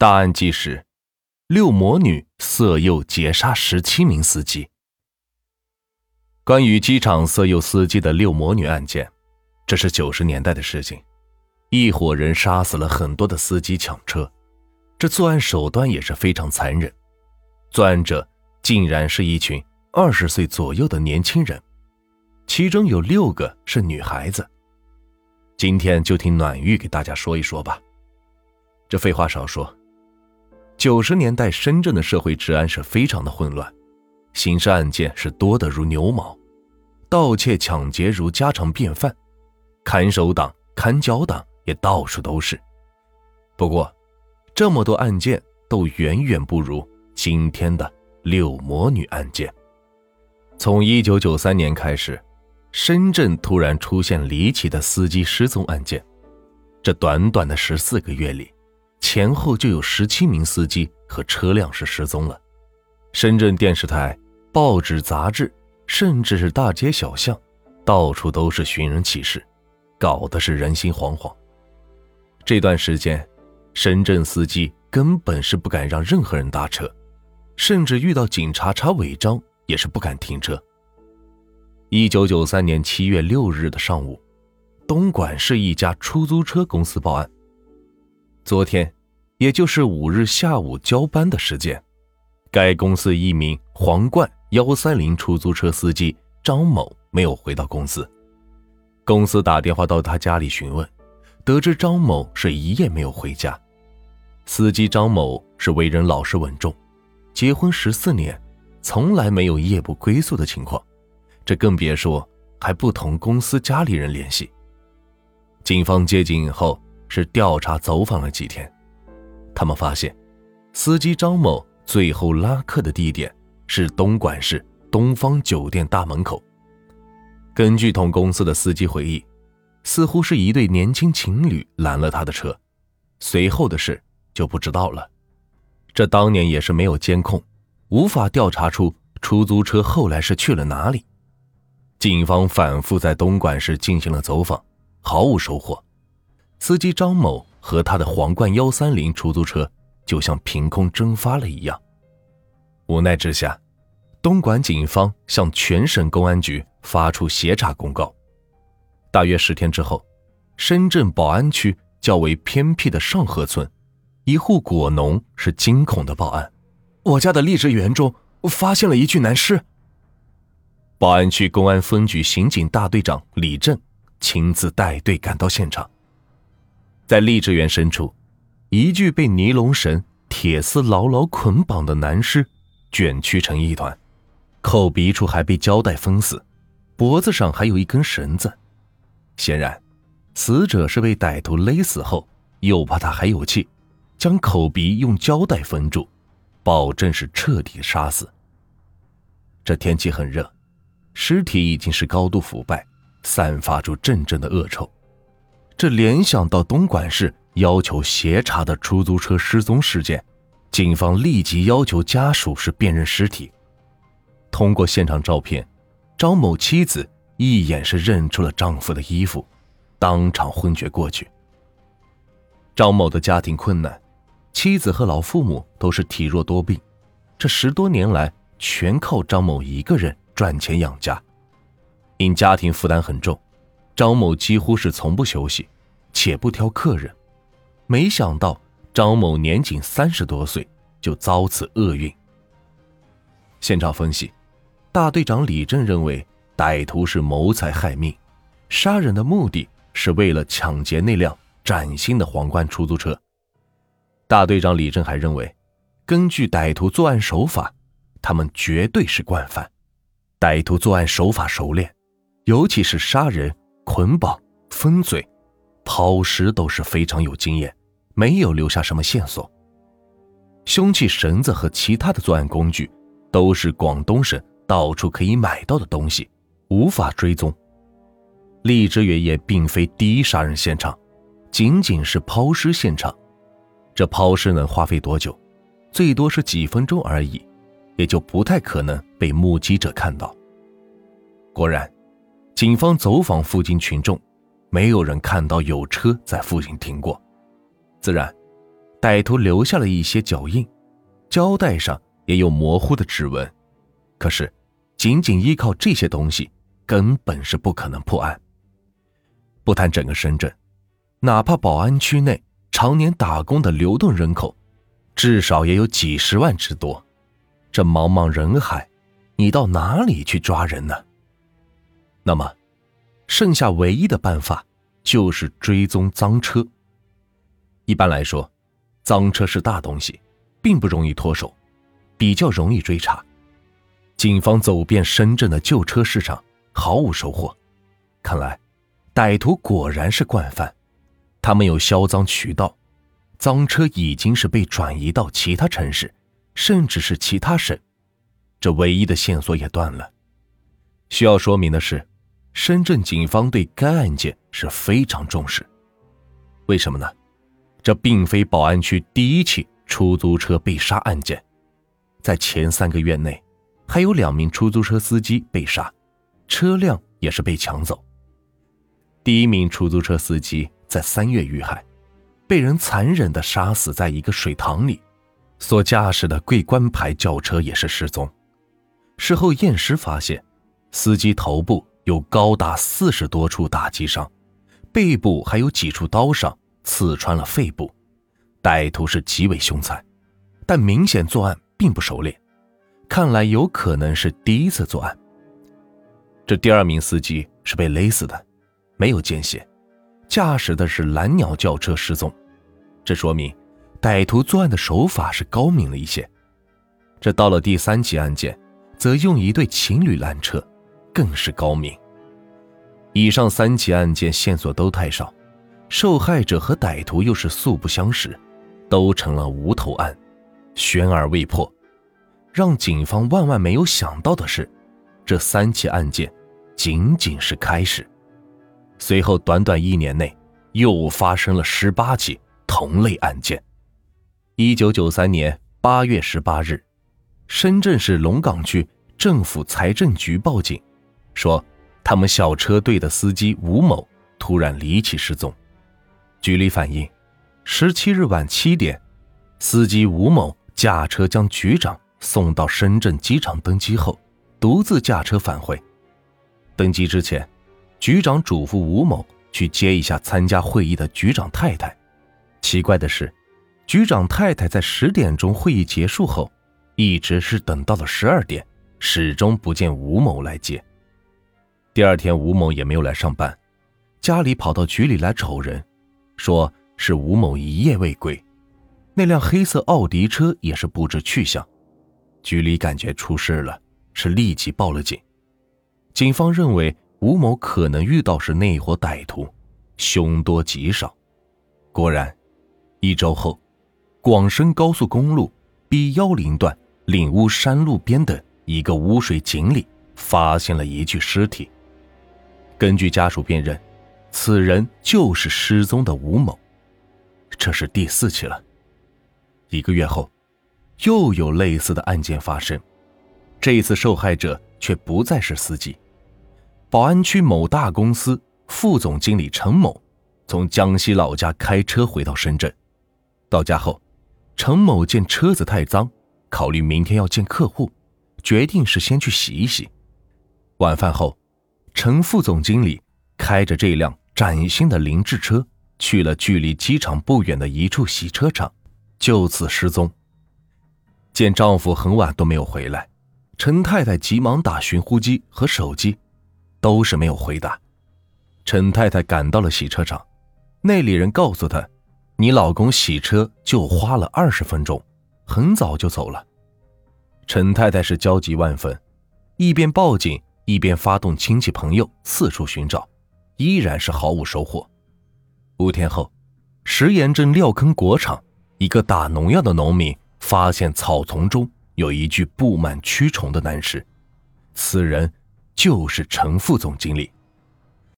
大案纪实：六魔女色诱劫杀十七名司机。关于机场色诱司机的六魔女案件，这是九十年代的事情，一伙人杀死了很多的司机抢车，这作案手段也是非常残忍。作案者竟然是一群二十岁左右的年轻人，其中有六个是女孩子。今天就听暖玉给大家说一说吧。这废话少说。九十年代深圳的社会治安是非常的混乱，刑事案件是多得如牛毛，盗窃抢劫如家常便饭，看守党、看脚党也到处都是。不过，这么多案件都远远不如今天的六魔女案件。从一九九三年开始，深圳突然出现离奇的司机失踪案件，这短短的十四个月里。前后就有十七名司机和车辆是失踪了。深圳电视台、报纸、杂志，甚至是大街小巷，到处都是寻人启事，搞得是人心惶惶。这段时间，深圳司机根本是不敢让任何人搭车，甚至遇到警察查违章也是不敢停车。一九九三年七月六日的上午，东莞市一家出租车公司报案。昨天，也就是五日下午交班的时间，该公司一名皇冠幺三零出租车司机张某没有回到公司。公司打电话到他家里询问，得知张某是一夜没有回家。司机张某是为人老实稳重，结婚十四年，从来没有夜不归宿的情况，这更别说还不同公司家里人联系。警方接警以后。是调查走访了几天，他们发现，司机张某最后拉客的地点是东莞市东方酒店大门口。根据同公司的司机回忆，似乎是一对年轻情侣拦了他的车，随后的事就不知道了。这当年也是没有监控，无法调查出出租车后来是去了哪里。警方反复在东莞市进行了走访，毫无收获。司机张某和他的皇冠幺三零出租车就像凭空蒸发了一样。无奈之下，东莞警方向全省公安局发出协查公告。大约十天之后，深圳宝安区较为偏僻的上河村，一户果农是惊恐的报案：“我家的荔枝园中发现了一具男尸。”宝安区公安分局刑警大队长李正亲自带队赶到现场。在荔枝园深处，一具被尼龙绳、铁丝牢牢捆绑的男尸卷曲成一团，口鼻处还被胶带封死，脖子上还有一根绳子。显然，死者是被歹徒勒死后，又怕他还有气，将口鼻用胶带封住，保证是彻底杀死。这天气很热，尸体已经是高度腐败，散发出阵阵的恶臭。这联想到东莞市要求协查的出租车失踪事件，警方立即要求家属是辨认尸体。通过现场照片，张某妻子一眼是认出了丈夫的衣服，当场昏厥过去。张某的家庭困难，妻子和老父母都是体弱多病，这十多年来全靠张某一个人赚钱养家，因家庭负担很重。张某几乎是从不休息，且不挑客人。没想到张某年仅三十多岁就遭此厄运。现场分析，大队长李正认为歹徒是谋财害命，杀人的目的是为了抢劫那辆崭新的皇冠出租车。大队长李正还认为，根据歹徒作案手法，他们绝对是惯犯。歹徒作案手法熟练，尤其是杀人。捆绑、分嘴、抛尸都是非常有经验，没有留下什么线索。凶器绳子和其他的作案工具都是广东省到处可以买到的东西，无法追踪。荔枝园也并非第一杀人现场，仅仅是抛尸现场。这抛尸能花费多久？最多是几分钟而已，也就不太可能被目击者看到。果然。警方走访附近群众，没有人看到有车在附近停过。自然，歹徒留下了一些脚印，胶带上也有模糊的指纹。可是，仅仅依靠这些东西，根本是不可能破案。不谈整个深圳，哪怕宝安区内常年打工的流动人口，至少也有几十万之多。这茫茫人海，你到哪里去抓人呢？那么，剩下唯一的办法就是追踪赃车。一般来说，赃车是大东西，并不容易脱手，比较容易追查。警方走遍深圳的旧车市场，毫无收获。看来，歹徒果然是惯犯。他们有销赃渠道，赃车已经是被转移到其他城市，甚至是其他省。这唯一的线索也断了。需要说明的是。深圳警方对该案件是非常重视，为什么呢？这并非宝安区第一起出租车被杀案件，在前三个月内，还有两名出租车司机被杀，车辆也是被抢走。第一名出租车司机在三月遇害，被人残忍地杀死在一个水塘里，所驾驶的桂冠牌轿车也是失踪。事后验尸发现，司机头部。有高达四十多处打击伤，背部还有几处刀伤刺穿了肺部，歹徒是极为凶残，但明显作案并不熟练，看来有可能是第一次作案。这第二名司机是被勒死的，没有见血，驾驶的是蓝鸟轿车失踪，这说明歹徒作案的手法是高明了一些。这到了第三起案件，则用一对情侣拦车。更是高明。以上三起案件线索都太少，受害者和歹徒又是素不相识，都成了无头案，悬而未破。让警方万万没有想到的是，这三起案件仅仅是开始。随后短短一年内，又发生了十八起同类案件。一九九三年八月十八日，深圳市龙岗区政府财政局报警。说，他们小车队的司机吴某突然离奇失踪。局里反映，十七日晚七点，司机吴某驾车将局长送到深圳机场登机后，独自驾车返回。登机之前，局长嘱咐吴某去接一下参加会议的局长太太。奇怪的是，局长太太在十点钟会议结束后，一直是等到了十二点，始终不见吴某来接。第二天，吴某也没有来上班，家里跑到局里来找人，说是吴某一夜未归，那辆黑色奥迪车也是不知去向。局里感觉出事了，是立即报了警。警方认为吴某可能遇到是那伙歹徒，凶多吉少。果然，一周后，广深高速公路 B 幺零段岭乌山路边的一个污水井里发现了一具尸体。根据家属辨认，此人就是失踪的吴某。这是第四起了。一个月后，又有类似的案件发生，这一次受害者却不再是司机。宝安区某大公司副总经理陈某从江西老家开车回到深圳，到家后，陈某见车子太脏，考虑明天要见客户，决定是先去洗一洗。晚饭后。陈副总经理开着这辆崭新的凌志车去了距离机场不远的一处洗车场，就此失踪。见丈夫很晚都没有回来，陈太太急忙打寻呼机和手机，都是没有回答。陈太太赶到了洗车场，那里人告诉她：“你老公洗车就花了二十分钟，很早就走了。”陈太太是焦急万分，一边报警。一边发动亲戚朋友四处寻找，依然是毫无收获。五天后，石岩镇料坑果场一个打农药的农民发现草丛中有一具布满蛆虫的男尸，此人就是陈副总经理。